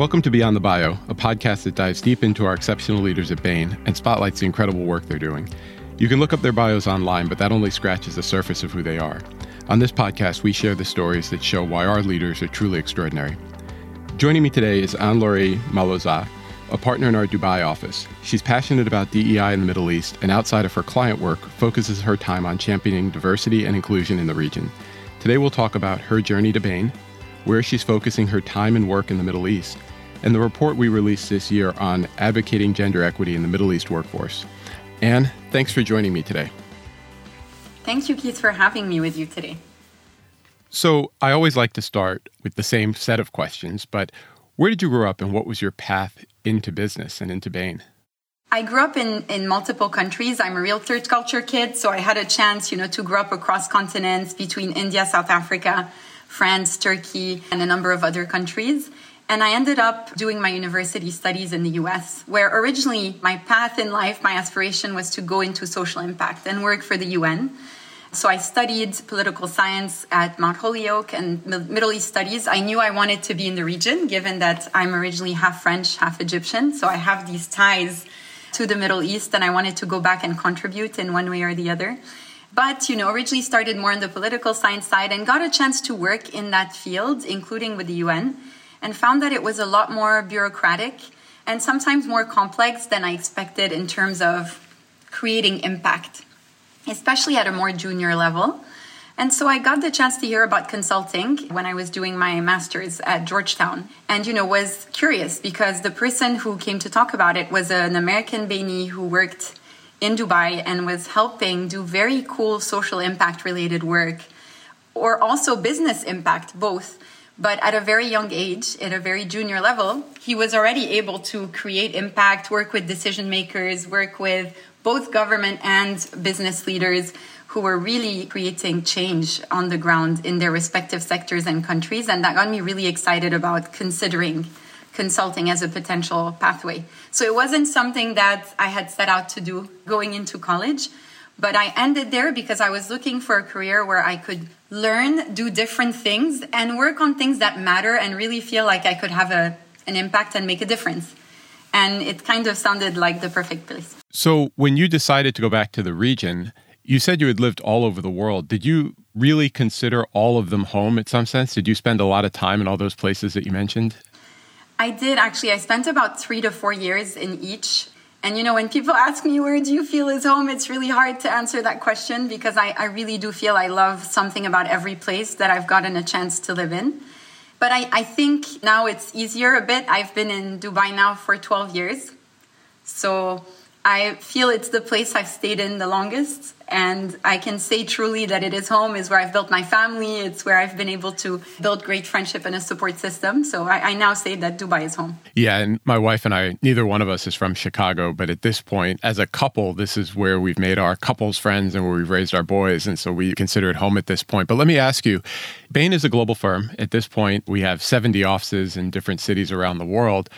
Welcome to Beyond the Bio, a podcast that dives deep into our exceptional leaders at Bain and spotlights the incredible work they're doing. You can look up their bios online, but that only scratches the surface of who they are. On this podcast, we share the stories that show why our leaders are truly extraordinary. Joining me today is Anne-Laure Malauzat, a partner in our Dubai office. She's passionate about DEI in the Middle East and outside of her client work, focuses her time on championing diversity and inclusion in the region. Today we'll talk about her journey to Bain, where she's focusing her time and work in the Middle East, and the report we released this year on advocating gender equity in the Middle East workforce. Anne, thanks for joining me today. Thank you, Keith, for having me with you today. So, I always like to start with the same set of questions, but where did you grow up and what was your path into business and into Bain? I grew up in, in multiple countries. I'm a real third culture kid, so I had a chance, you know, to grow up across continents between India, South Africa, France, Turkey, and a number of other countries. And I ended up doing my university studies in the US, where originally my path in life, my aspiration was to go into social impact and work for the UN. So I studied political science at Mount Holyoke and Middle East studies. I knew I wanted to be in the region, given that I'm originally half French, half Egyptian. So I have these ties to the Middle East, and I wanted to go back and contribute in one way or the other. But, you know, originally started more on the political science side and got a chance to work in that field, including with the UN and found that it was a lot more bureaucratic and sometimes more complex than I expected in terms of creating impact, especially at a more junior level. And so I got the chance to hear about consulting when I was doing my master's at Georgetown. And, you know, was curious because the person who came to talk about it was an American Bainey who worked in Dubai and was helping do very cool social impact related work or also business impact, both but at a very young age, at a very junior level, he was already able to create impact, work with decision makers, work with both government and business leaders who were really creating change on the ground in their respective sectors and countries. And that got me really excited about considering consulting as a potential pathway. So it wasn't something that I had set out to do going into college, but I ended there because I was looking for a career where I could learn, do different things, and work on things that matter and really feel like I could have a, an impact and make a difference. And it kind of sounded like the perfect place. So, when you decided to go back to the region, you said you had lived all over the world. Did you really consider all of them home in some sense? Did you spend a lot of time in all those places that you mentioned? I did actually. I spent about three to four years in each. And you know, when people ask me, where do you feel is home? It's really hard to answer that question because I, I really do feel I love something about every place that I've gotten a chance to live in. But I, I think now it's easier a bit. I've been in Dubai now for 12 years. So I feel it's the place I've stayed in the longest. And I can say truly that it is home, is where I've built my family. It's where I've been able to build great friendship and a support system. So I, I, now say that Dubai is home. Yeah. And my wife and I, neither one of us is from Chicago. But at this point, as a couple, this is where we've made our couples friends and where we've raised our boys. And so we consider it home at this point. But let me ask you Bain is a global firm. At this point, we have 70 offices in different cities around the world.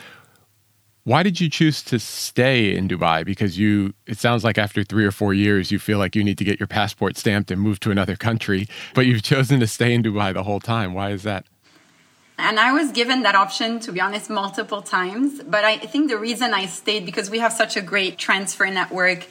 Why did you choose to stay in Dubai? Because you, it sounds like after three or four years, you feel like you need to get your passport stamped and move to another country, but you've chosen to stay in Dubai the whole time. Why is that? And I was given that option, to be honest, multiple times. But I think the reason I stayed, because we have such a great transfer network,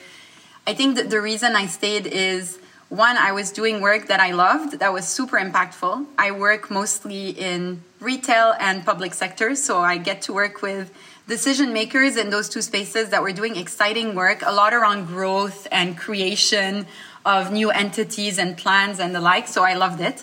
I think that the reason I stayed is one, I was doing work that I loved that was super impactful. I work mostly in retail and public sectors, so I get to work with decision makers in those two spaces that were doing exciting work, a lot around growth and creation of new entities and plans and the like. So I loved it.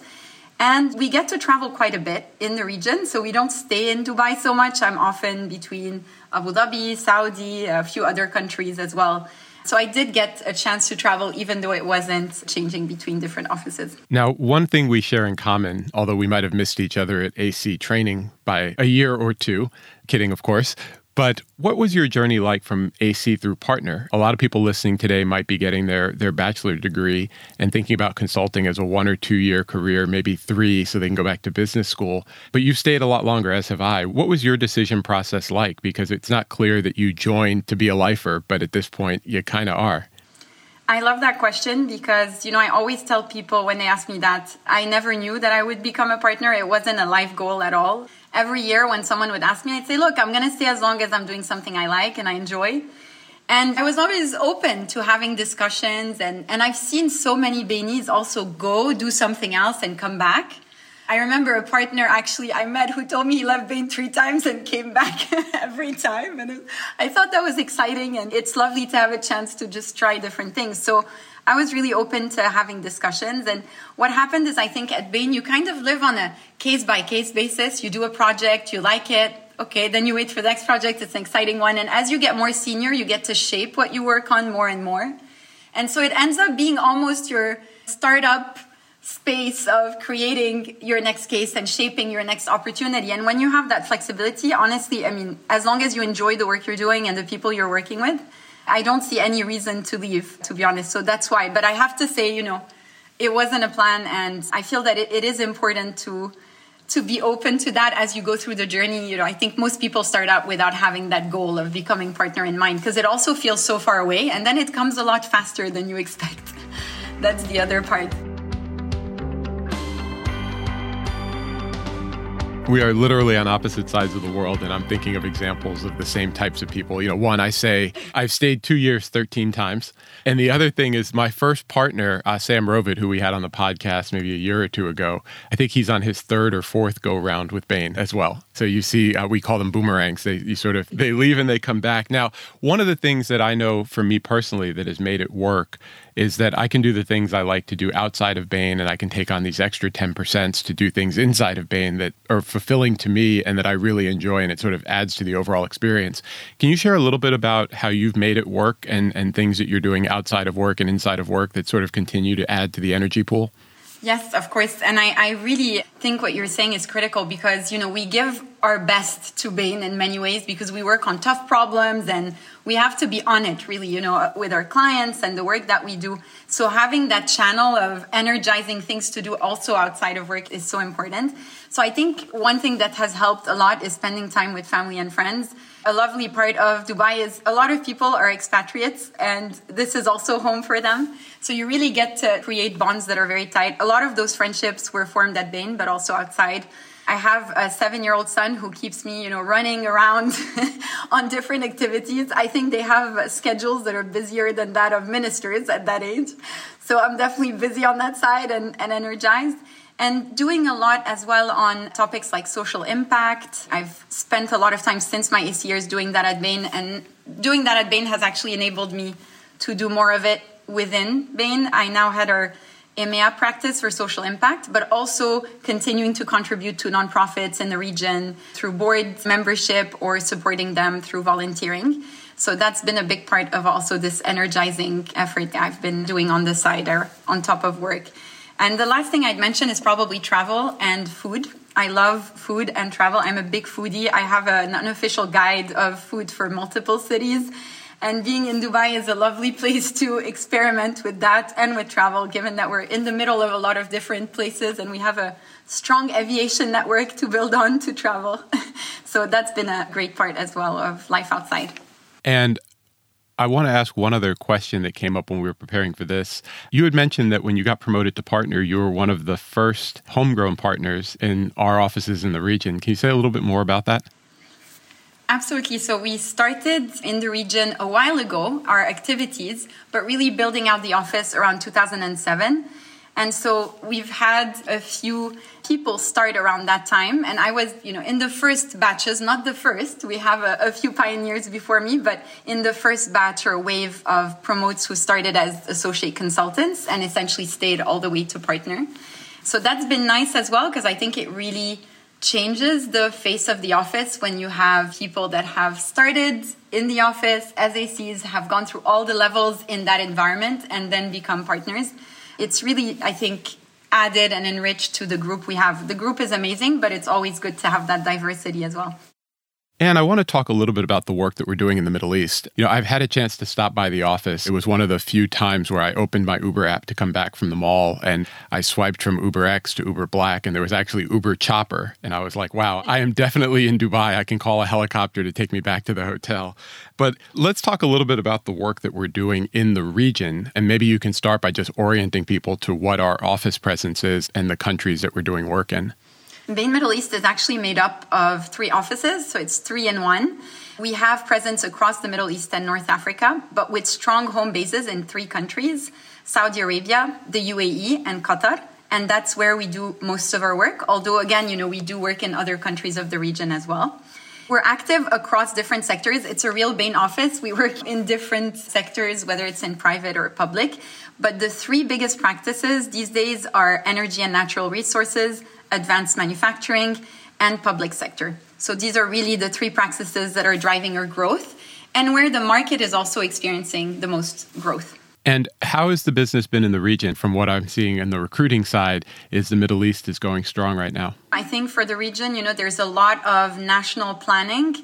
And we get to travel quite a bit in the region. So we don't stay in Dubai so much. I'm often between Abu Dhabi, Saudi, a few other countries as well. So I did get a chance to travel, even though it wasn't changing between different offices. Now, one thing we share in common, although we might have missed each other at AC training by a year or two, kidding, of course, but what was your journey like from AC through partner? A lot of people listening today might be getting their, their bachelor degree and thinking about consulting as a one or two year career, maybe three, so they can go back to business school. But you've stayed a lot longer, as have I. What was your decision process like? Because it's not clear that you joined to be a lifer, but at this point, you kind of are. I love that question because, you know, I always tell people when they ask me that, I never knew that I would become a partner. It wasn't a life goal at all. Every year when someone would ask me, I'd say, look, I'm going to stay as long as I'm doing something I like and I enjoy. And I was always open to having discussions. And, and I've seen so many Baineys also go do something else and come back. I remember a partner actually I met who told me he left Bain three times and came back every time. And I thought that was exciting and it's lovely to have a chance to just try different things. So I was really open to having discussions. And what happened is I think at Bain, you kind of live on a case by case basis. You do a project, you like it. Okay, then you wait for the next project. It's an exciting one. And as you get more senior, you get to shape what you work on more and more. And so it ends up being almost your startup space of creating your next case and shaping your next opportunity. And when you have that flexibility, honestly, I mean, as long as you enjoy the work you're doing and the people you're working with, I don't see any reason to leave, to be honest. So that's why. But I have to say, you know, it wasn't a plan. And I feel that it, it is important to to be open to that as you go through the journey. You know, I think most people start out without having that goal of becoming partner in mind because it also feels so far away and then it comes a lot faster than you expect. That's the other part. We are literally on opposite sides of the world and i'm thinking of examples of the same types of people. You know one i say i've stayed two years 13 times. And the other thing is my first partner uh, sam rovid who we had on the podcast maybe a year or two ago i think he's on his third or fourth go round with bain as well. So you see uh, we call them boomerangs. They you sort of they leave and they come back. Now one of the things that i know for me personally that has made it work is that I can do the things I like to do outside of Bain and I can take on these extra 10% to do things inside of Bain that are fulfilling to me and that I really enjoy and it sort of adds to the overall experience. Can you share a little bit about how you've made it work and, and things that you're doing outside of work and inside of work that sort of continue to add to the energy pool? Yes, of course. And I, I really think what you're saying is critical because, you know, we give our best to Bain in many ways because we work on tough problems and we have to be on it really, you know, with our clients and the work that we do. So having that channel of energizing things to do also outside of work is so important. So I think one thing that has helped a lot is spending time with family and friends a lovely part of Dubai is a lot of people are expatriates and this is also home for them. So you really get to create bonds that are very tight. A lot of those friendships were formed at Bain, but also outside. I have a seven year old son who keeps me, you know, running around on different activities. I think they have schedules that are busier than that of ministers at that age. So I'm definitely busy on that side and, and energized and doing a lot as well on topics like social impact. I've spent a lot of time since my AC years doing that at Bain, and doing that at Bain has actually enabled me to do more of it within Bain. I now had our EMEA practice for social impact, but also continuing to contribute to nonprofits in the region through board membership or supporting them through volunteering. So that's been a big part of also this energizing effort I've been doing on the side or on top of work. And the last thing I'd mention is probably travel and food. I love food and travel. I'm a big foodie. I have an unofficial guide of food for multiple cities. And being in Dubai is a lovely place to experiment with that and with travel, given that we're in the middle of a lot of different places and we have a strong aviation network to build on to travel. so that's been a great part as well of life outside. And I want to ask one other question that came up when we were preparing for this. You had mentioned that when you got promoted to partner, you were one of the first homegrown partners in our offices in the region. Can you say a little bit more about that? Absolutely. So we started in the region a while ago, our activities, but really building out the office around 2007. And so we've had a few people start around that time. And I was, you know, in the first batches, not the first. We have a, a, few pioneers before me, but in the first batch or wave of promotes who started as associate consultants and essentially stayed all the way to partner. So that's been nice as well, because I think it really changes the face of the office when you have people that have started in the office as ACs, have gone through all the levels in that environment, and then become partners it's really, I think, added and enriched to the group we have. The group is amazing, but it's always good to have that diversity as well. And I want to talk a little bit about the work that we're doing in the Middle East. You know, I've had a chance to stop by the office. It was one of the few times where I opened my Uber app to come back from the mall and I swiped from Uber X to Uber Black and there was actually Uber Chopper. And I was like, wow, I am definitely in Dubai. I can call a helicopter to take me back to the hotel. But let's talk a little bit about the work that we're doing in the region. And maybe you can start by just orienting people to what our office presence is and the countries that we're doing work in. Bain Middle East is actually made up of three offices, so it's three in one. We have presence across the Middle East and North Africa, but with strong home bases in three countries Saudi Arabia, the UAE, and Qatar. And that's where we do most of our work. Although, again, you know, we do work in other countries of the region as well. We're active across different sectors. It's a real Bain office. We work in different sectors, whether it's in private or public. But the three biggest practices these days are energy and natural resources, advanced manufacturing, and public sector. So these are really the three practices that are driving our growth and where the market is also experiencing the most growth. And how has the business been in the region? From what I'm seeing in the recruiting side, is the Middle East is going strong right now? I think for the region, you know, there's a lot of national planning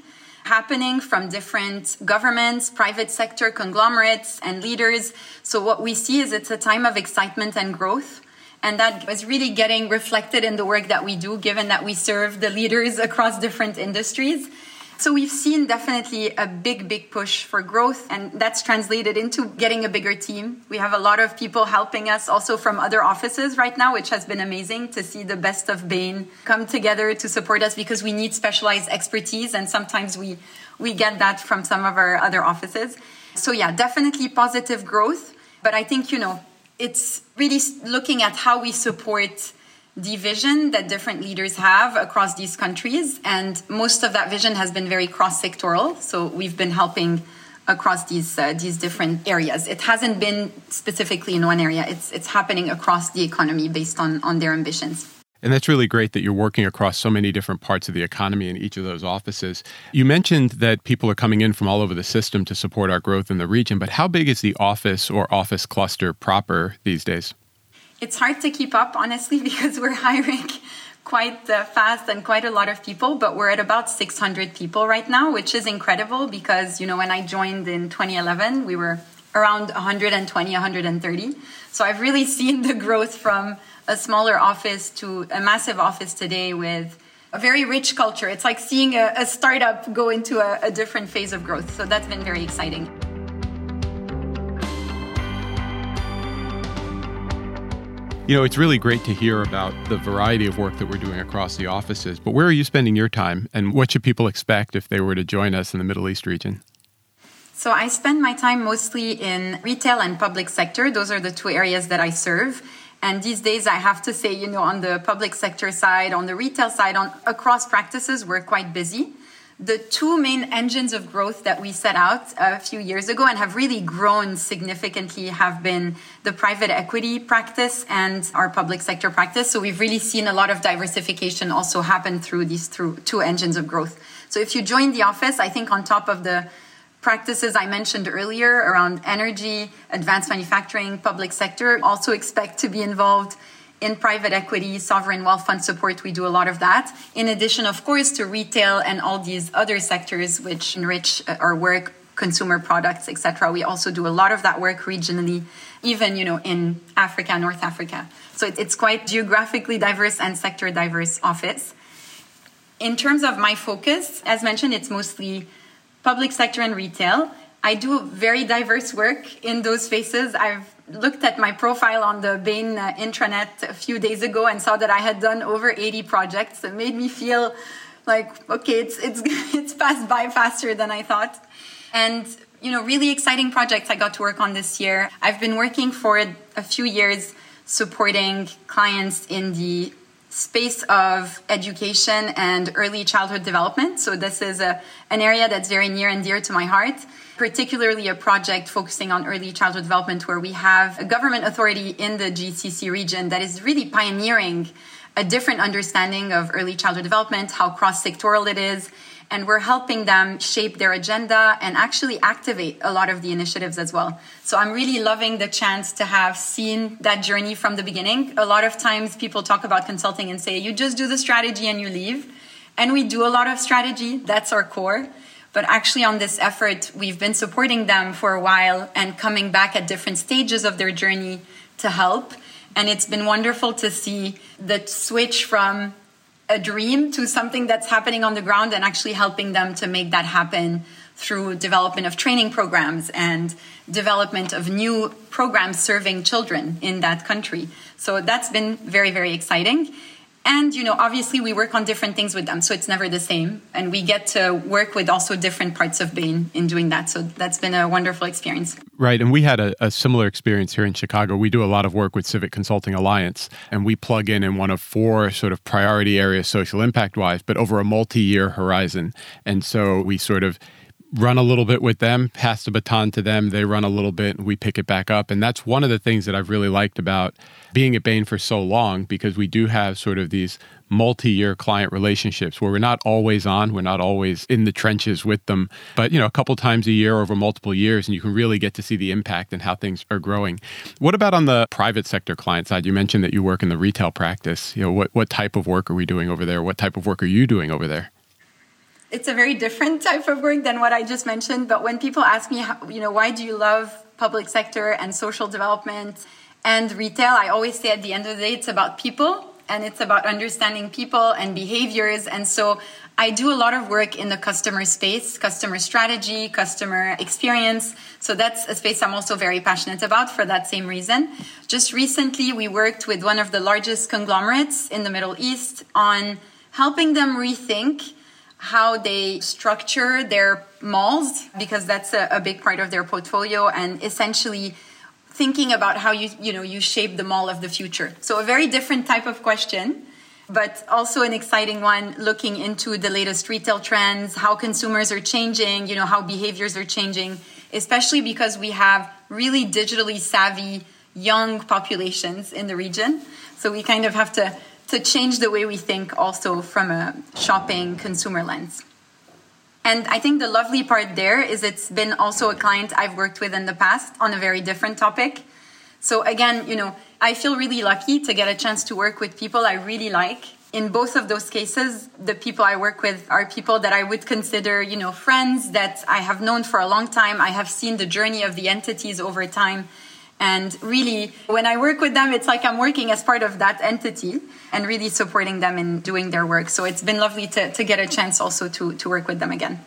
happening from different governments, private sector conglomerates, and leaders. So what we see is it's a time of excitement and growth. And that is really getting reflected in the work that we do, given that we serve the leaders across different industries. So we've seen definitely a big, big push for growth, and that's translated into getting a bigger team. We have a lot of people helping us also from other offices right now, which has been amazing to see the best of Bain come together to support us because we need specialized expertise, and sometimes we, we get that from some of our other offices. So yeah, definitely positive growth. But I think, you know, it's really looking at how we support the vision that different leaders have across these countries. And most of that vision has been very cross sectoral. So we've been helping across these uh, these different areas. It hasn't been specifically in one area. It's it's happening across the economy based on on their ambitions. And that's really great that you're working across so many different parts of the economy in each of those offices. You mentioned that people are coming in from all over the system to support our growth in the region, but how big is the office or office cluster proper these days? It's hard to keep up, honestly, because we're hiring quite uh, fast and quite a lot of people, but we're at about 600 people right now, which is incredible because, you know, when I joined in 2011, we were around 120, 130. So I've really seen the growth from a smaller office to a massive office today with a very rich culture. It's like seeing a, a startup go into a, a different phase of growth. So that's been very exciting. You know, it's really great to hear about the variety of work that we're doing across the offices, but where are you spending your time and what should people expect if they were to join us in the Middle East region? So I spend my time mostly in retail and public sector. Those are the two areas that I serve. And these days, I have to say, you know, on the public sector side, on the retail side, on across practices, we're quite busy the two main engines of growth that we set out a few years ago and have really grown significantly have been the private equity practice and our public sector practice. So we've really seen a lot of diversification also happen through these two engines of growth. So if you join the office, I think on top of the practices I mentioned earlier around energy, advanced manufacturing, public sector, also expect to be involved in private equity, sovereign wealth fund support, we do a lot of that. In addition, of course, to retail and all these other sectors which enrich our work, consumer products, etc. We also do a lot of that work regionally, even you know in Africa, North Africa. So it's quite geographically diverse and sector diverse office. In terms of my focus, as mentioned, it's mostly public sector and retail. I do very diverse work in those spaces. I've looked at my profile on the Bain uh, intranet a few days ago and saw that I had done over 80 projects. It made me feel like, okay, it's, it's, it's passed by faster than I thought. And, you know, really exciting projects I got to work on this year. I've been working for a few years supporting clients in the space of education and early childhood development. So this is a, an area that's very near and dear to my heart, particularly a project focusing on early childhood development where we have a government authority in the GCC region that is really pioneering a different understanding of early childhood development, how cross-sectoral it is, and we're helping them shape their agenda and actually activate a lot of the initiatives as well. So I'm really loving the chance to have seen that journey from the beginning. A lot of times people talk about consulting and say, you just do the strategy and you leave. And we do a lot of strategy, that's our core. But actually, on this effort, we've been supporting them for a while and coming back at different stages of their journey to help. And it's been wonderful to see the switch from a dream to something that's happening on the ground and actually helping them to make that happen through development of training programs and development of new programs serving children in that country. So that's been very, very exciting. And, you know, obviously we work on different things with them, so it's never the same. And we get to work with also different parts of Bain in doing that. So that's been a wonderful experience. Right. And we had a, a, similar experience here in Chicago. We do a lot of work with Civic Consulting Alliance, and we plug in in one of four sort of priority areas, social impact wise, but over a multi year horizon. And so we sort of run a little bit with them, pass the baton to them, they run a little bit, and we pick it back up. And that's one of the things that I've really liked about being at Bain for so long because we do have sort of these multi year client relationships where we're not always on, we're not always in the trenches with them, but you know, a couple times a year over multiple years, and you can really get to see the impact and how things are growing. What about on the private sector client side? You mentioned that you work in the retail practice. You know, what, what type of work are we doing over there? What type of work are you doing over there? It's a very different type of work than what I just mentioned. But when people ask me, you know, why do you love public sector and social development and retail, I always say at the end of the day, it's about people and it's about understanding people and behaviors. And so I do a lot of work in the customer space, customer strategy, customer experience. So that's a space I'm also very passionate about for that same reason. Just recently, we worked with one of the largest conglomerates in the Middle East on helping them rethink how they structure their malls because that's a, a, big part of their portfolio and essentially thinking about how you you know you shape the mall of the future. So a very different type of question but also an exciting one looking into the latest retail trends how consumers are changing you know how behaviors are changing especially because we have really digitally savvy young populations in the region. So we kind of have to to change the way we think also from a shopping consumer lens. And I think the lovely part there is it's been also a client I've worked with in the past on a very different topic. So again, you know, I feel really lucky to get a chance to work with people I really like. In both of those cases, the people I work with are people that I would consider, you know, friends that I have known for a long time. I have seen the journey of the entities over time and really, when I work with them, it's like I'm working as part of that entity and really supporting them in doing their work. So it's been lovely to, to get a chance also to, to work with them again.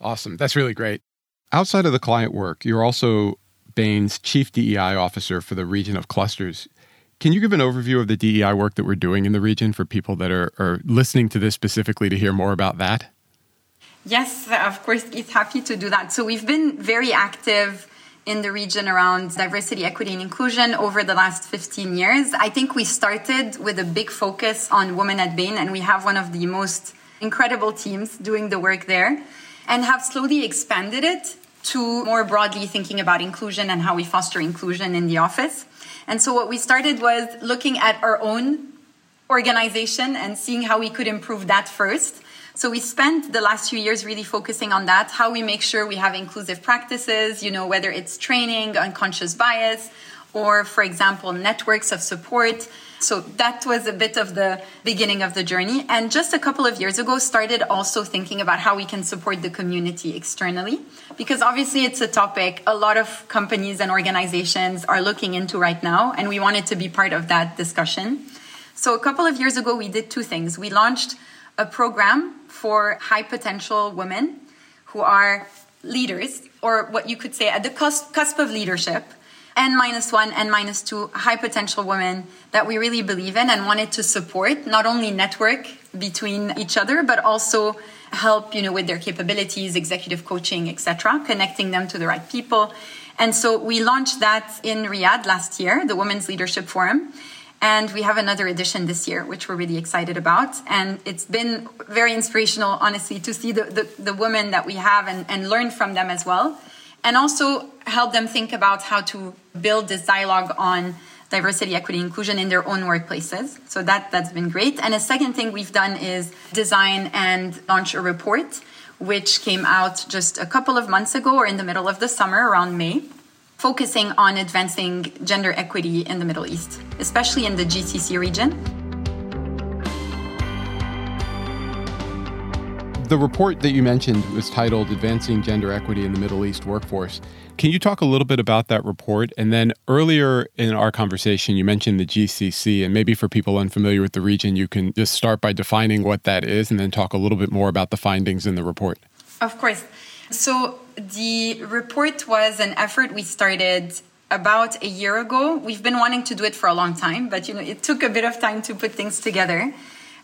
Awesome. That's really great. Outside of the client work, you're also Bain's chief DEI officer for the region of clusters. Can you give an overview of the DEI work that we're doing in the region for people that are, are listening to this specifically to hear more about that? Yes, of course, it's happy to do that. So we've been very active in the region around diversity, equity, and inclusion over the last 15 years. I think we started with a big focus on women at Bain, and we have one of the most incredible teams doing the work there, and have slowly expanded it to more broadly thinking about inclusion and how we foster inclusion in the office. And so, what we started was looking at our own organization and seeing how we could improve that first so we spent the last few years really focusing on that, how we make sure we have inclusive practices, you know, whether it's training, unconscious bias, or for example, networks of support. So that was a bit of the beginning of the journey. And just a couple of years ago, started also thinking about how we can support the community externally. Because obviously it's a topic a lot of companies and organizations are looking into right now. And we wanted to be part of that discussion. So a couple of years ago, we did two things. We launched a program for high potential women who are leaders, or what you could say at the cusp, cusp of leadership, N minus one, N minus two high potential women that we really believe in and wanted to support, not only network between each other, but also help, you know, with their capabilities, executive coaching, etc., connecting them to the right people. And so we launched that in Riyadh last year, the Women's Leadership Forum. And we have another edition this year, which we're really excited about. And it's been very inspirational, honestly, to see the, the, the women that we have and, and learn from them as well. And also help them think about how to build this dialogue on diversity, equity, inclusion in their own workplaces. So that, that's been great. And a second thing we've done is design and launch a report, which came out just a couple of months ago or in the middle of the summer around May focusing on advancing gender equity in the Middle East, especially in the GCC region. The report that you mentioned was titled Advancing Gender Equity in the Middle East Workforce. Can you talk a little bit about that report? And then earlier in our conversation, you mentioned the GCC, and maybe for people unfamiliar with the region, you can just start by defining what that is and then talk a little bit more about the findings in the report. Of course. So, the report was an effort we started about a year ago. We've been wanting to do it for a long time, but you know, it took a bit of time to put things together.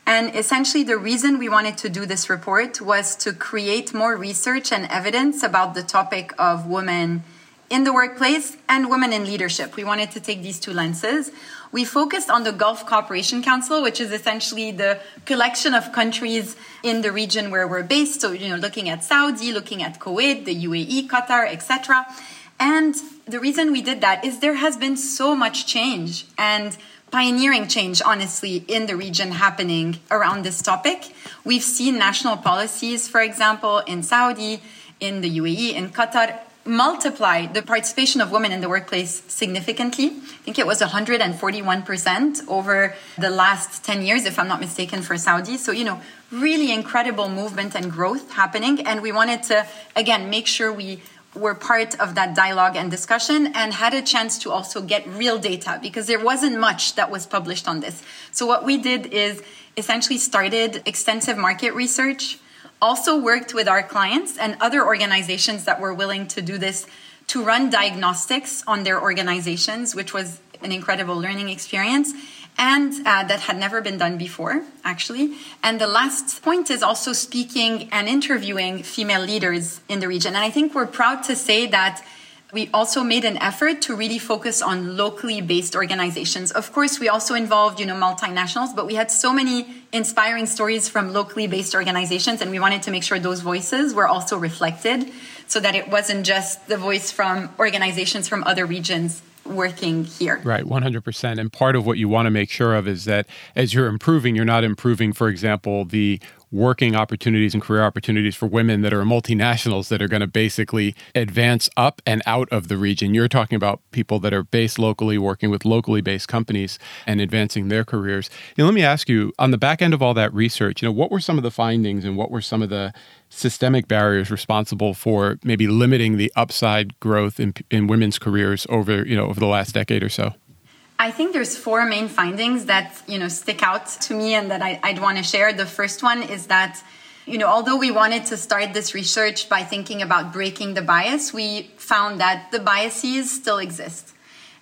And essentially, the reason we wanted to do this report was to create more research and evidence about the topic of women in the workplace and women in leadership. We wanted to take these two lenses. We focused on the Gulf Cooperation Council, which is essentially the collection of countries in the region where we're based. So, you know, looking at Saudi, looking at Kuwait, the UAE, Qatar, etc. And the reason we did that is there has been so much change and pioneering change, honestly, in the region happening around this topic. We've seen national policies, for example, in Saudi, in the UAE, in Qatar, multiply the participation of women in the workplace significantly. I think it was 141% over the last 10 years, if I'm not mistaken, for Saudi. So, you know, really incredible movement and growth happening. And we wanted to, again, make sure we were part of that dialogue and discussion and had a chance to also get real data because there wasn't much that was published on this. So what we did is essentially started extensive market research, also worked with our clients and other organizations that were willing to do this to run diagnostics on their organizations, which was an incredible learning experience and uh, that had never been done before, actually. And the last point is also speaking and interviewing female leaders in the region. And I think we're proud to say that we also made an effort to really focus on locally based organizations. Of course, we also involved, you know, multinationals, but we had so many inspiring stories from locally based organizations, and we wanted to make sure those voices were also reflected so that it wasn't just the voice from organizations from other regions working here. Right, 100%. And part of what you want to make sure of is that as you're improving, you're not improving, for example, the working opportunities and career opportunities for women that are multinationals that are going to basically advance up and out of the region. You're talking about people that are based locally, working with locally based companies and advancing their careers. Let me ask you on the back end of all that research, you know, what were some of the findings and what were some of the systemic barriers responsible for maybe limiting the upside growth in, in women's careers over, you know, over the last decade or so? I think there's four main findings that you know stick out to me and that I, I'd want to share. The first one is that you know although we wanted to start this research by thinking about breaking the bias, we found that the biases still exist.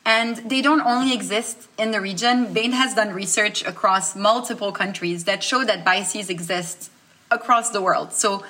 And they don't only exist in the region. Bain has done research across multiple countries that show that biases exist across the world. So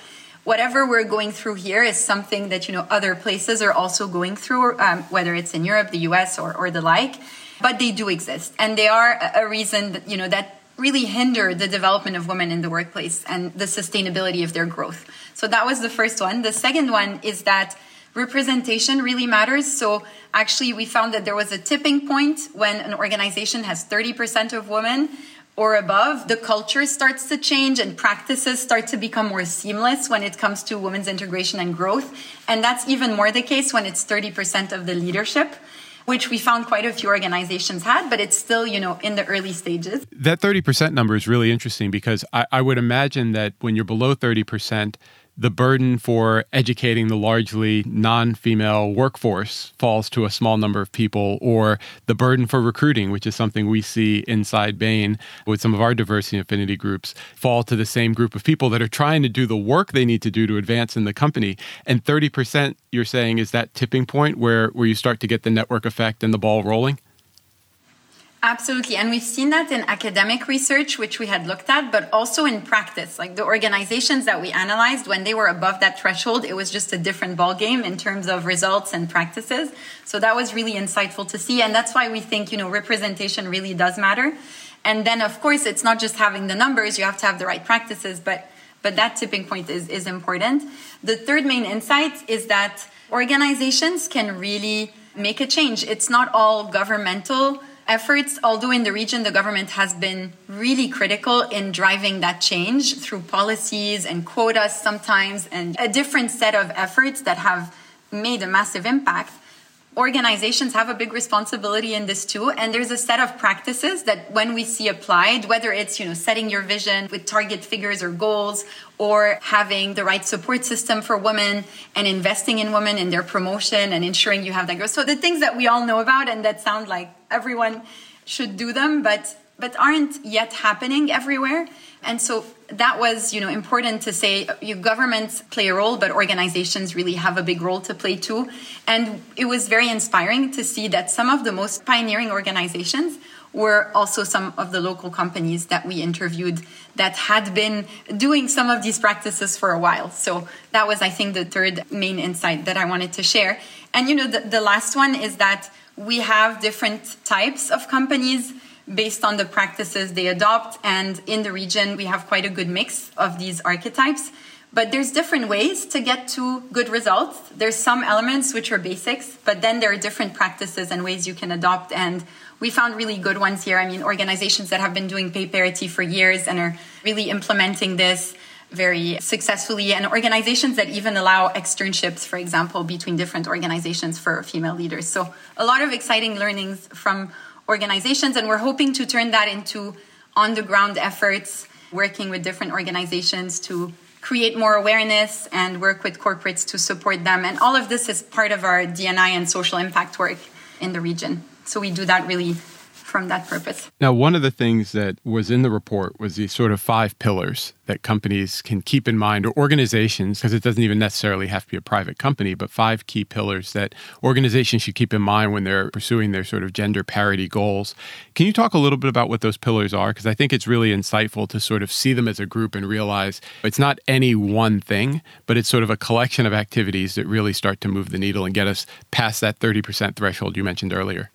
whatever we're going through here is something that you know other places are also going through, um, whether it's in Europe, the U.S., or, or the like but they do exist, and they are a reason that, you know that really hinder the development of women in the workplace and the sustainability of their growth. So that was the first one. The second one is that representation really matters. So actually, we found that there was a tipping point when an organization has 30% of women or above, the culture starts to change and practices start to become more seamless when it comes to women's integration and growth. And that's even more the case when it's 30% of the leadership which we found quite a few organizations had, but it's still, you know, in the early stages. That 30% number is really interesting because I, I would imagine that when you're below 30%, the burden for educating the largely non female workforce falls to a small number of people, or the burden for recruiting, which is something we see inside Bain with some of our diversity affinity groups, fall to the same group of people that are trying to do the work they need to do to advance in the company. And 30%, you're saying, is that tipping point where, where you start to get the network effect and the ball rolling? Absolutely. And we've seen that in academic research, which we had looked at, but also in practice. Like the organizations that we analyzed, when they were above that threshold, it was just a different ballgame in terms of results and practices. So that was really insightful to see. And that's why we think, you know, representation really does matter. And then, of course, it's not just having the numbers, you have to have the right practices, but but that tipping point is, is important. The third main insight is that organizations can really make a change. It's not all governmental efforts, although in the region the government has been really critical in driving that change through policies and quotas sometimes and a different set of efforts that have made a massive impact. organizations have a big responsibility in this too and there's a set of practices that when we see applied whether it's you know setting your vision with target figures or goals or having the right support system for women and investing in women in their promotion and ensuring you have that growth so the things that we all know about and that sound like everyone should do them but but aren't yet happening everywhere and so that was, you know, important to say governments play a role, but organizations really have a big role to play too. And it was very inspiring to see that some of the most pioneering organizations were also some of the local companies that we interviewed that had been doing some of these practices for a while. So that was, I think, the third main insight that I wanted to share. And, you know, the, the last one is that we have different types of companies based on the practices they adopt. And in the region, we have quite a good mix of these archetypes. But there's different ways to get to good results. There's some elements which are basics, but then there are different practices and ways you can adopt. And we found really good ones here. I mean, organizations that have been doing pay parity for years and are really implementing this very successfully, and organizations that even allow externships, for example, between different organizations for female leaders. So, a lot of exciting learnings from organizations, and we're hoping to turn that into on the ground efforts, working with different organizations to create more awareness and work with corporates to support them. And all of this is part of our DNI and social impact work in the region. So we do that really from that purpose. Now, one of the things that was in the report was these sort of five pillars that companies can keep in mind, or organizations, because it doesn't even necessarily have to be a private company, but five key pillars that organizations should keep in mind when they're pursuing their sort of gender parity goals. Can you talk a little bit about what those pillars are? Because I think it's really insightful to sort of see them as a group and realize it's not any one thing, but it's sort of a collection of activities that really start to move the needle and get us past that 30% threshold you mentioned earlier.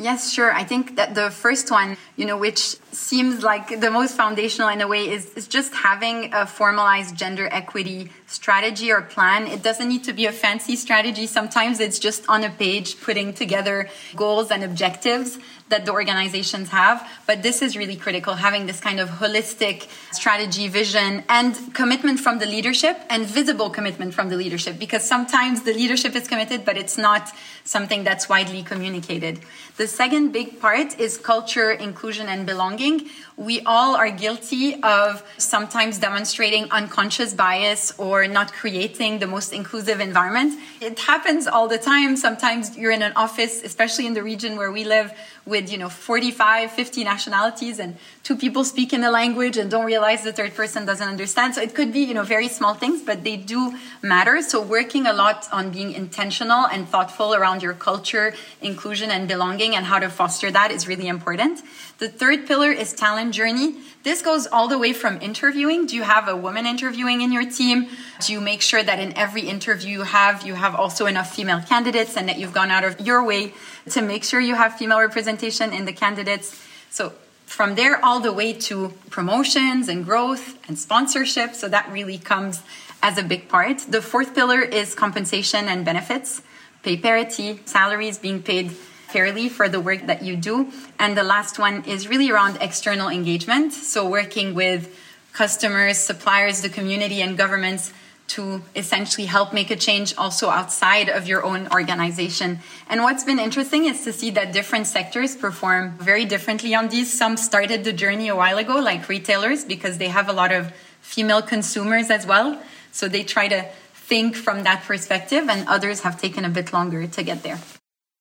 Yes, sure. I think that the first one, you know, which seems like the most foundational in a way, is, is just having a formalized gender equity strategy or plan. It doesn't need to be a fancy strategy. Sometimes it's just on a page putting together goals and objectives that the organizations have. But this is really critical, having this kind of holistic strategy, vision, and commitment from the leadership and visible commitment from the leadership. Because sometimes the leadership is committed, but it's not something that's widely communicated. The second big part is culture, inclusion, and belonging. We all are guilty of sometimes demonstrating unconscious bias or not creating the most inclusive environment. It happens all the time. Sometimes you're in an office, especially in the region where we live, with you know 45 50 nationalities and two people speak in a language and don't realize the third person doesn't understand. So it could be you know very small things but they do matter. So working a lot on being intentional and thoughtful around your culture inclusion and belonging and how to foster that is really important. The third pillar is talent journey. This goes all the way from interviewing. Do you have a woman interviewing in your team? Do you make sure that in every interview you have you have also enough female candidates and that you've gone out of your way to make sure you have female representation in the candidates. So from there all the way to promotions and growth and sponsorship. So that really comes as a big part. The fourth pillar is compensation and benefits, pay parity, salaries being paid fairly for the work that you do. And the last one is really around external engagement. So working with customers, suppliers, the community, and governments to essentially help make a change also outside of your own organization. And what's been interesting is to see that different sectors perform very differently on these. Some started the journey a while ago, like retailers, because they have a lot of female consumers as well. So they try to think from that perspective, and others have taken a bit longer to get there.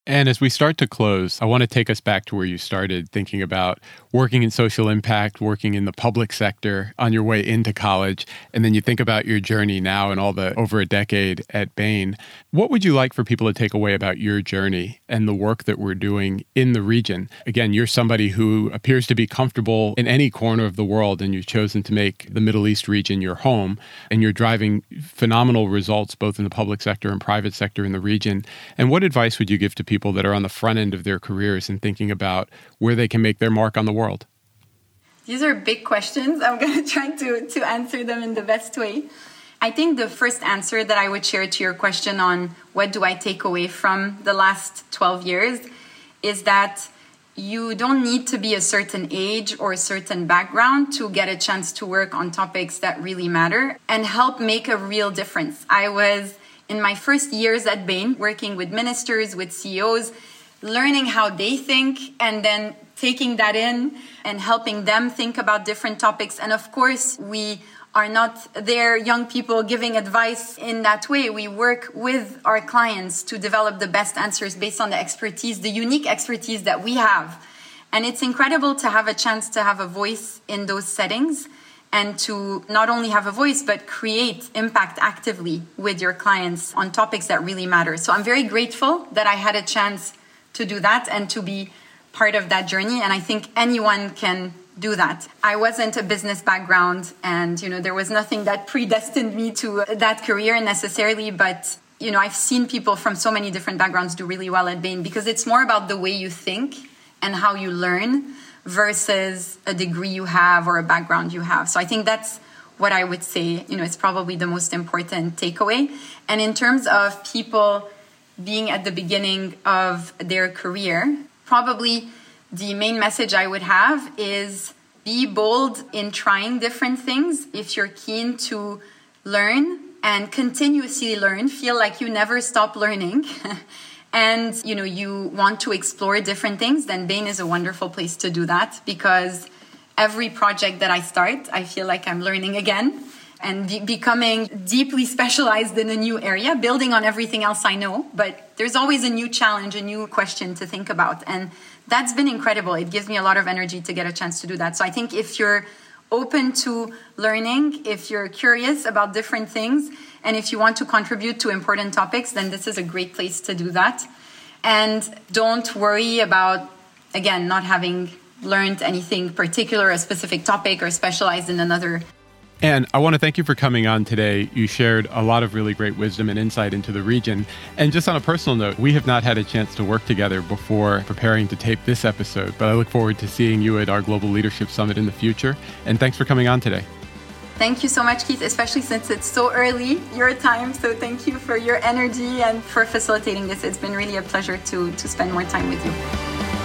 And as we start to close, I want to take us back to where you started thinking about working in social impact, working in the public sector on your way into college. And then you think about your journey now and all the over a decade at Bain. What would you like for people to take away about your journey and the work that we're doing in the region? Again, you're somebody who appears to be comfortable in any corner of the world, and you've chosen to make the Middle East region your home. And you're driving phenomenal results both in the public sector and private sector in the region. And what advice would you give to people? that are on the front end of their careers and thinking about where they can make their mark on the world? These are big questions. I'm going to try to, to answer them in the best way. I think the first answer that I would share to your question on what do I take away from the last 12 years is that you don't need to be a certain age or a certain background to get a chance to work on topics that really matter and help make a real difference. I was in my first years at Bain, working with ministers, with CEOs, learning how they think, and then taking that in and helping them think about different topics. And of course, we are not there young people giving advice in that way. We work with our clients to develop the best answers based on the expertise, the unique expertise that we have. And it's incredible to have a chance to have a voice in those settings and to not only have a voice but create impact actively with your clients on topics that really matter. So I'm very grateful that I had a chance to do that and to be part of that journey and I think anyone can do that. I wasn't a business background and you know there was nothing that predestined me to that career necessarily but you know I've seen people from so many different backgrounds do really well at Bain because it's more about the way you think and how you learn versus a degree you have or a background you have. So I think that's what I would say, you know, it's probably the most important takeaway. And in terms of people being at the beginning of their career, probably the main message I would have is be bold in trying different things. If you're keen to learn and continuously learn, feel like you never stop learning. and you know you want to explore different things then bain is a wonderful place to do that because every project that i start i feel like i'm learning again and be- becoming deeply specialized in a new area building on everything else i know but there's always a new challenge a new question to think about and that's been incredible. It gives me a lot of energy to get a chance to do that. So I think if you're open to learning, if you're curious about different things, and if you want to contribute to important topics, then this is a great place to do that. And don't worry about, again, not having learned anything particular, a specific topic, or specialized in another and I want to thank you for coming on today. You shared a lot of really great wisdom and insight into the region. And just on a personal note, we have not had a chance to work together before preparing to tape this episode, but I look forward to seeing you at our Global Leadership Summit in the future. And thanks for coming on today. Thank you so much, Keith, especially since it's so early your time. So thank you for your energy and for facilitating this. It's been really a pleasure to, to spend more time with you.